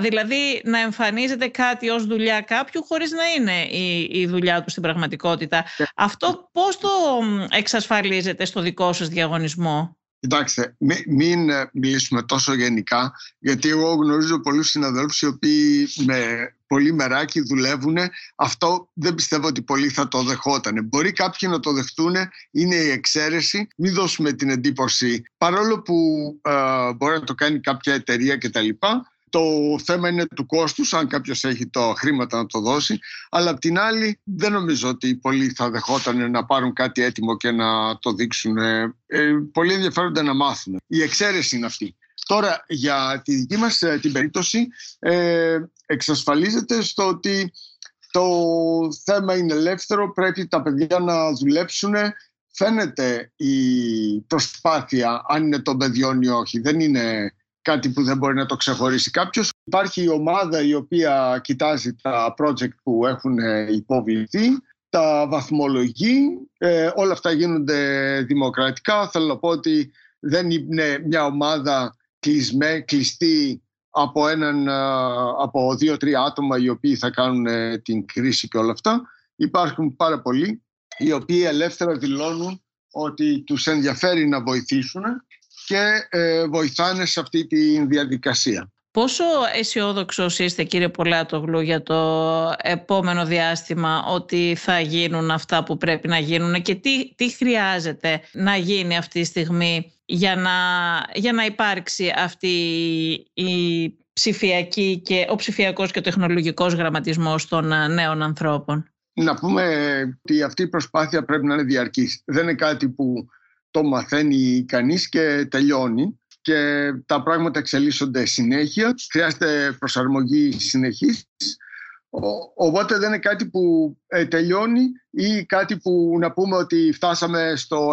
Δηλαδή να εμφανίζεται κάτι ως δουλειά κάποιου χωρίς να είναι η, η δουλειά του στην πραγματικότητα. Ναι. Αυτό πώς το εξασφαλίζεται στο δικό σας διαγωνισμό; Κοιτάξτε, μην, ε, μιλήσουμε τόσο γενικά, γιατί εγώ γνωρίζω πολλούς συναδέλφους οι οποίοι με πολύ μεράκι δουλεύουν. Αυτό δεν πιστεύω ότι πολλοί θα το δεχόταν. Μπορεί κάποιοι να το δεχτούν, είναι η εξαίρεση. Μην δώσουμε την εντύπωση, παρόλο που ε, μπορεί να το κάνει κάποια εταιρεία κτλ. Το θέμα είναι του κόστους, αν κάποιος έχει το χρήματα να το δώσει. Αλλά απ' την άλλη δεν νομίζω ότι πολλοί θα δεχόταν να πάρουν κάτι έτοιμο και να το δείξουν. Ε, ε πολλοί ενδιαφέρονται να μάθουν. Η εξαίρεση είναι αυτή. Τώρα για τη δική μας ε, την περίπτωση ε, εξασφαλίζεται στο ότι το θέμα είναι ελεύθερο, πρέπει τα παιδιά να δουλέψουν. Φαίνεται η προσπάθεια αν είναι των παιδιών ή όχι. Δεν είναι κάτι που δεν μπορεί να το ξεχωρίσει κάποιος. Υπάρχει η ομάδα η οποία κοιτάζει τα project που έχουν ε, υποβληθεί, τα βαθμολογεί, ε, όλα αυτά γίνονται δημοκρατικά. Θέλω να πω ότι δεν είναι μια ομάδα κλεισμέ, κλειστή από, έναν, ε, από δύο-τρία άτομα οι οποίοι θα κάνουν την κρίση και όλα αυτά. Υπάρχουν πάρα πολλοί οι οποίοι ελεύθερα δηλώνουν ότι τους ενδιαφέρει να βοηθήσουν και ε, βοηθάνε σε αυτή τη διαδικασία. Πόσο αισιόδοξος είστε κύριε Πολάτογλου για το επόμενο διάστημα ότι θα γίνουν αυτά που πρέπει να γίνουν και τι, τι χρειάζεται να γίνει αυτή τη στιγμή για να, για να υπάρξει αυτή η ψηφιακή και ο ψηφιακός και ο τεχνολογικός γραμματισμός των ε, νέων ανθρώπων; Να πούμε ότι αυτή η προσπάθεια πρέπει να είναι διαρκής. Δεν είναι κάτι που το μαθαίνει κανείς και τελειώνει και τα πράγματα εξελίσσονται συνέχεια. Χρειάζεται προσαρμογή συνεχής. Οπότε δεν είναι κάτι που ε, τελειώνει ή κάτι που να πούμε ότι φτάσαμε στο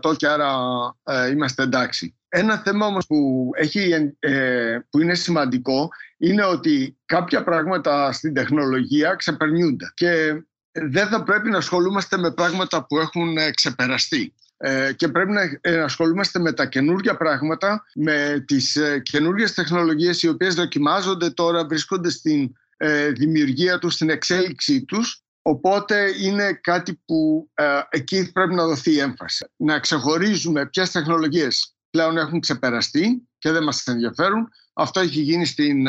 100% και άρα ε, είμαστε εντάξει. Ένα θέμα όμως που, έχει, ε, που είναι σημαντικό είναι ότι κάποια πράγματα στην τεχνολογία ξεπερνιούνται και δεν θα πρέπει να ασχολούμαστε με πράγματα που έχουν ξεπεραστεί. Ε, και πρέπει να ασχολούμαστε με τα καινούργια πράγματα, με τις καινούργιες τεχνολογίες οι οποίες δοκιμάζονται τώρα, βρίσκονται στην δημιουργία τους, στην εξέλιξή τους Οπότε είναι κάτι που εκεί πρέπει να δοθεί έμφαση. Να ξεχωρίζουμε ποιες τεχνολογίες πλέον έχουν ξεπεραστεί και δεν μας ενδιαφέρουν. Αυτό έχει γίνει στην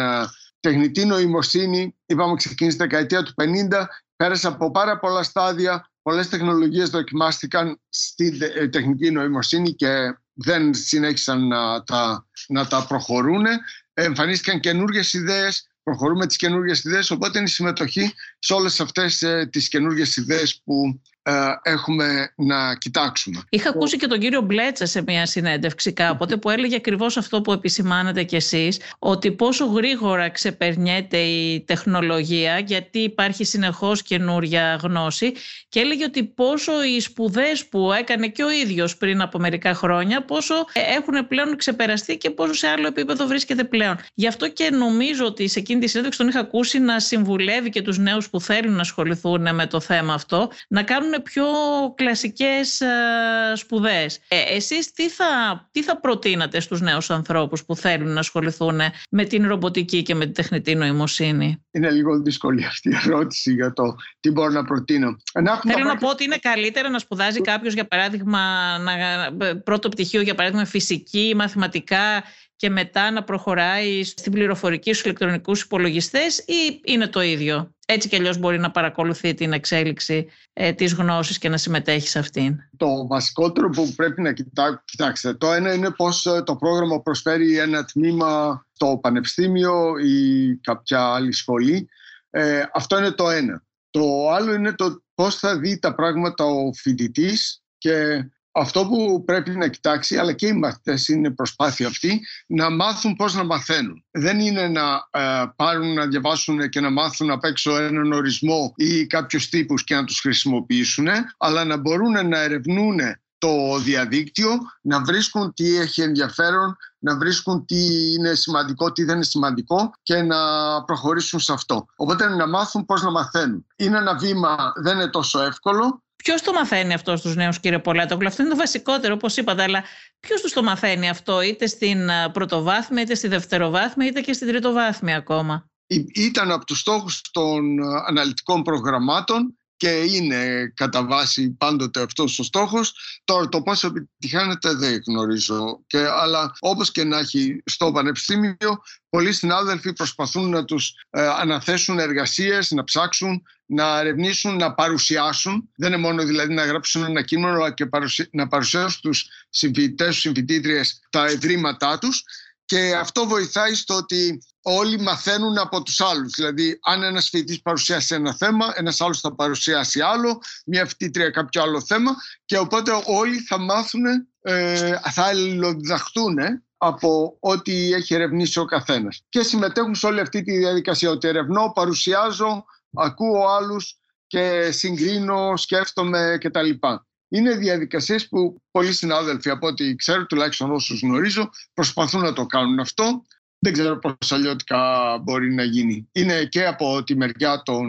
τεχνητή νοημοσύνη, είπαμε ξεκίνησε τη δεκαετία του 50, πέρασε από πάρα πολλά στάδια, πολλές τεχνολογίες δοκιμάστηκαν στη ε, τεχνητή νοημοσύνη και δεν συνέχισαν να τα, να τα προχωρούν. Εμφανίστηκαν καινούργιες ιδέες, προχωρούμε τις καινούργιες ιδέες, οπότε είναι η συμμετοχή σε όλες αυτές ε, τις καινούργιες ιδέες που ε, έχουμε να κοιτάξουμε. Είχα ακούσει και τον κύριο Μπλέτσα σε μια συνέντευξη κάποτε που έλεγε ακριβώς αυτό που επισημάνετε κι εσείς ότι πόσο γρήγορα ξεπερνιέται η τεχνολογία γιατί υπάρχει συνεχώς καινούρια γνώση και έλεγε ότι πόσο οι σπουδές που έκανε και ο ίδιος πριν από μερικά χρόνια πόσο έχουν πλέον ξεπεραστεί και πόσο σε άλλο επίπεδο βρίσκεται πλέον. Γι' αυτό και νομίζω ότι σε εκείνη τη συνέντευξη τον είχα ακούσει να συμβουλεύει και τους νέους που θέλουν να ασχοληθούν με το θέμα αυτό να κάνουν πιο κλασικές ε, σπουδές. Ε, εσείς τι θα, τι θα προτείνατε στους νέους ανθρώπους που θέλουν να ασχοληθούν με την ρομποτική και με την τεχνητή νοημοσύνη; Είναι λίγο δύσκολη αυτή η ερώτηση για το τι μπορώ να προτείνω. Θέλω να πω ότι είναι καλύτερα να σπουδάζει κάποιος για παράδειγμα να, πρώτο πτυχίο για παράδειγμα φυσική, μαθηματικά και μετά να προχωράει στην πληροφορική στους ηλεκτρονικούς υπολογιστές ή είναι το ίδιο; Έτσι κι αλλιώς μπορεί να παρακολουθεί την εξέλιξη ε, της γνώσης και να συμμετέχει σε αυτήν. Το βασικότερο που πρέπει να κοιτά, κοιτάξετε, το ένα είναι πώς ε, το πρόγραμμα προσφέρει ένα τμήμα στο πανεπιστήμιο ή κάποια άλλη σχολή. Ε, αυτό είναι το ένα. Το άλλο είναι το πώς θα δει τα πράγματα ο φοιτητής και αυτό που πρέπει να κοιτάξει, αλλά και οι μαθητές είναι προσπάθεια αυτή, να μάθουν πώς να μαθαίνουν. Δεν είναι να ε, πάρουν να διαβάσουν και να μάθουν απ' έξω έναν ορισμό ή κάποιους τύπους και να τους χρησιμοποιήσουν, αλλά να μπορούν να ερευνούν το διαδίκτυο, να βρίσκουν τι έχει ενδιαφέρον, να βρίσκουν τι είναι σημαντικό, τι δεν είναι σημαντικό και να προχωρήσουν σε αυτό. Οπότε να μάθουν πώς να μαθαίνουν. Είναι ένα βήμα, δεν είναι τόσο εύκολο, Ποιος το μαθαίνει αυτό στους νέους, κύριε Πολάτογλου, αυτό είναι το βασικότερο, όπως είπατε, αλλά ποιος τους το μαθαίνει αυτό, είτε στην πρωτοβάθμια, είτε στη δευτεροβάθμια, είτε και στην τριτοβάθμια ακόμα; Ήταν από τους στόχους των αναλυτικών προγραμμάτων και είναι κατά βάση πάντοτε αυτός ο στόχος. Τώρα το πόσο επιτυχάνεται δεν γνωρίζω. Και, αλλά όπως και να έχει στο Πανεπιστήμιο, πολλοί συνάδελφοι προσπαθούν να τους ε, αναθέσουν εργασίες, να ψάξουν, να ερευνήσουν, να παρουσιάσουν. Δεν είναι μόνο δηλαδή να γράψουν ένα κείμενο, αλλά και να παρουσιάσουν στους συμφοιτητές, στους συμφοιτήτριες τα ευρήματά τους. Και αυτό βοηθάει στο ότι όλοι μαθαίνουν από τους άλλους. Δηλαδή, αν ένας φοιτητής παρουσιάσει ένα θέμα, ένας άλλος θα παρουσιάσει άλλο, μια φοιτήτρια κάποιο άλλο θέμα και οπότε όλοι θα μάθουν, ε, θα αλληλοδιδαχτούν από ό,τι έχει ερευνήσει ο καθένας. Και συμμετέχουν σε όλη αυτή τη διαδικασία, ότι ερευνώ, παρουσιάζω, ακούω άλλους και συγκρίνω, σκέφτομαι κτλ. Είναι διαδικασίες που πολλοί συνάδελφοι από ό,τι ξέρω, τουλάχιστον όσους γνωρίζω, προσπαθούν να το κάνουν αυτό. Δεν ξέρω πώς αλλιώτικα μπορεί να γίνει. Είναι και από τη μεριά των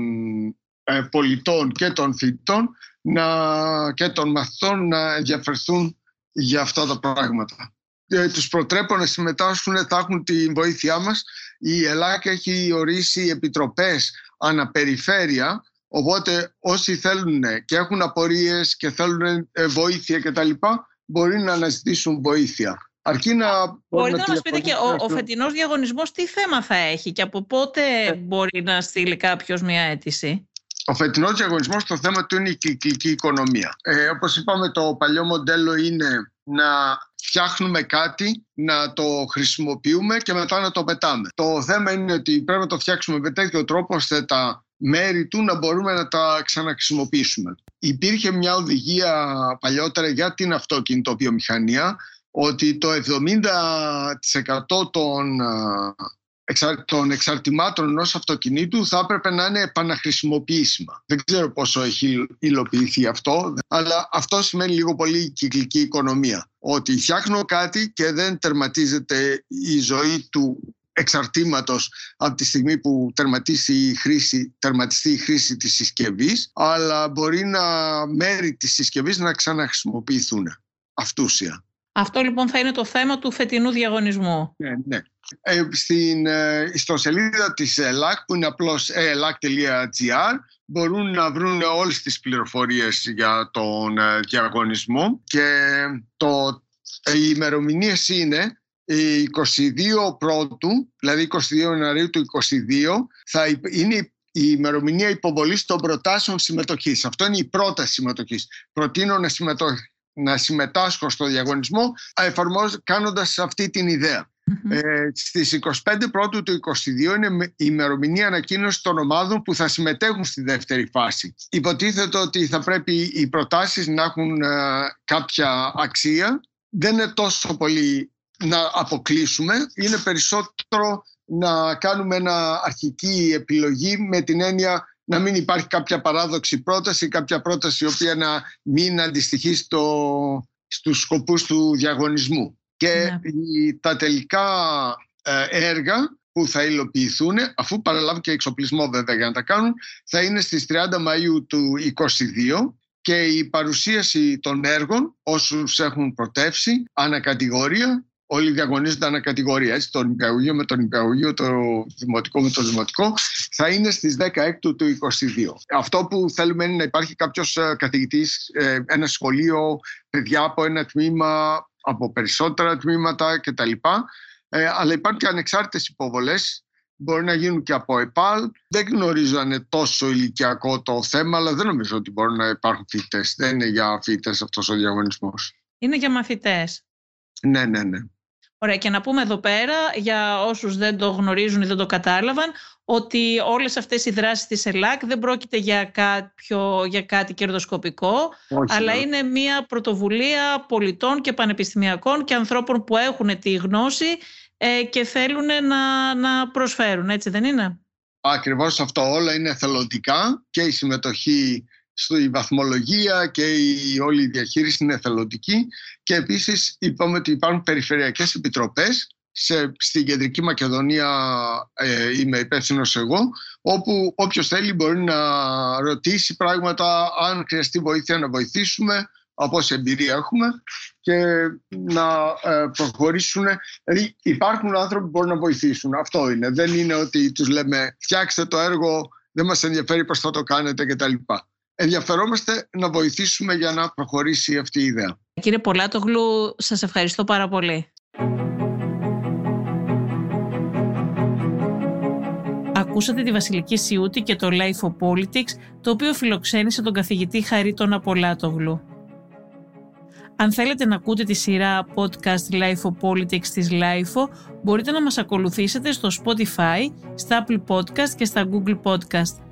ε, πολιτών και των φοιτητών να, και των μαθητών να ενδιαφερθούν για αυτά τα πράγματα. Ε, τους προτρέπω να συμμετάσχουν, θα έχουν τη βοήθειά μας. Η Ελλάδα έχει ορίσει επιτροπές αναπεριφέρεια Οπότε όσοι θέλουν και έχουν απορίες και θέλουν ε, βοήθεια κτλ. μπορεί να αναζητήσουν βοήθεια. Αρκεί να Μπορείτε να, να μας πείτε και ο, ο φετινός διαγωνισμός τι θέμα θα έχει και από πότε ε. μπορεί να στείλει κάποιος μια αίτηση; Ο φετινός διαγωνισμός το θέμα του είναι η κυκλική οικονομία. Ε, Όπως είπαμε, το παλιό μοντέλο είναι να φτιάχνουμε κάτι, να το χρησιμοποιούμε και μετά να το πετάμε. Το θέμα είναι ότι πρέπει να το φτιάξουμε με τέτοιο τρόπο ώστε τα μέρη του να μπορούμε να τα ξαναχρησιμοποιήσουμε. Υπήρχε μια οδηγία παλιότερα για την αυτοκινητοβιομηχανία ότι το 70% των, των εξαρτημάτων ενός αυτοκινήτου θα έπρεπε να είναι επαναχρησιμοποιήσιμα. Δεν ξέρω πόσο έχει υλοποιηθεί αυτό, αλλά αυτό σημαίνει λίγο πολύ κυκλική οικονομία. Ότι φτιάχνω κάτι και δεν τερματίζεται η ζωή του εξαρτήματος από τη στιγμή που τερματίσει η χρήση, τερματιστεί η χρήση της συσκευής αλλά μπορεί να μέρη της συσκευής να ξαναχρησιμοποιηθούν. αυτούσια. Αυτό λοιπόν θα είναι το θέμα του φετινού διαγωνισμού. Ναι, ναι. Ε, στην ιστοσελίδα της ΕΛΑΚ που είναι απλώς elac.gr μπορούν να βρουν όλες τις πληροφορίες για τον διαγωνισμό και το, οι ημερομηνίες είναι η 22 πρώτου, δηλαδή 22 Ιανουαρίου του 22 θα είναι η ημερομηνία υποβολής των προτάσεων συμμετοχής. Αυτό είναι η πρόταση συμμετοχής. Προτείνω να, συμμετω... να συμμετάσχω στο διαγωνισμό κάνοντας αυτή την ιδέα. Mm-hmm. Ε, στις 25 πρώτου του 22 είναι η ημερομηνία ανακοίνωσης των ομάδων που θα συμμετέχουν στη δεύτερη φάση. Υποτίθεται ότι θα πρέπει οι προτάσεις να έχουν ε, κάποια αξία. Δεν είναι τόσο πολύ να αποκλείσουμε, είναι περισσότερο να κάνουμε ένα αρχική επιλογή με την έννοια να μην υπάρχει κάποια παράδοξη πρόταση, κάποια πρόταση η οποία να μην αντιστοιχεί στο, στους σκοπούς του διαγωνισμού. Και ναι. τα τελικά ε, έργα που θα υλοποιηθούν, αφού παραλάβουν και εξοπλισμό βέβαια για να τα κάνουν, θα είναι στις 30 Μαΐου του 2022 και η παρουσίαση των έργων όσους έχουν προτεύσει ανακατηγορία όλοι διαγωνίζονται ανά κατηγορία. Έτσι, το νηπιαγωγείο με το νηπιαγωγείο, το δημοτικό με το δημοτικό, θα είναι στις 16 του 22. Αυτό που θέλουμε είναι να υπάρχει κάποιος ε, καθηγητής, ε, ένα σχολείο, παιδιά από ένα τμήμα, από περισσότερα τμήματα κτλ. Ε, αλλά υπάρχουν και ανεξάρτητες υποβολές μπορεί να γίνουν και από ΕΠΑΛ. Δεν γνωρίζω αν είναι τόσο ηλικιακό το θέμα, αλλά δεν νομίζω ότι μπορούν να υπάρχουν φοιτητές. Δεν είναι για φοιτητές αυτός ο διαγωνισμός. Είναι για μαθητές. Ναι, ναι, ναι. Ωραία, και να πούμε εδώ πέρα, για όσους δεν το γνωρίζουν ή δεν το κατάλαβαν, ότι όλες αυτές οι δράσεις της ΕΛΑΚ δεν πρόκειται για, κάποιο, για κάτι κερδοσκοπικό, αλλά είναι μια πρωτοβουλία πολιτών και πανεπιστημιακών και ανθρώπων που έχουν τη γνώση ε, και θέλουν να, να προσφέρουν, έτσι δεν είναι; Ακριβώς αυτό. Όλα είναι θελοντικά και η συμμετοχή στη βαθμολογία και η όλη η διαχείριση είναι εθελοντική και επίσης είπαμε ότι υπάρχουν περιφερειακές επιτροπές σε, στην Κεντρική Μακεδονία ε, είμαι υπεύθυνος εγώ όπου όποιος θέλει μπορεί να ρωτήσει πράγματα αν χρειαστεί βοήθεια να βοηθήσουμε από όση εμπειρία έχουμε και να ε, προχωρήσουν. Δηλαδή υπάρχουν άνθρωποι που μπορούν να βοηθήσουν. Αυτό είναι. Δεν είναι ότι τους λέμε φτιάξτε το έργο, δεν μας ενδιαφέρει πώς θα το κάνετε κτλ ενδιαφερόμαστε να βοηθήσουμε για να προχωρήσει αυτή η ιδέα. Κύριε Πολάτογλου, σας ευχαριστώ πάρα πολύ. Ακούσατε τη Βασιλική Σιούτη και το Life of Politics, το οποίο φιλοξένησε τον καθηγητή Χαρίτων Απολάτογλου. Αν θέλετε να ακούτε τη σειρά podcast LiFO Politics της LiFO, μπορείτε να μας ακολουθήσετε στο Spotify, στα Apple Podcast και στα Google Podcast.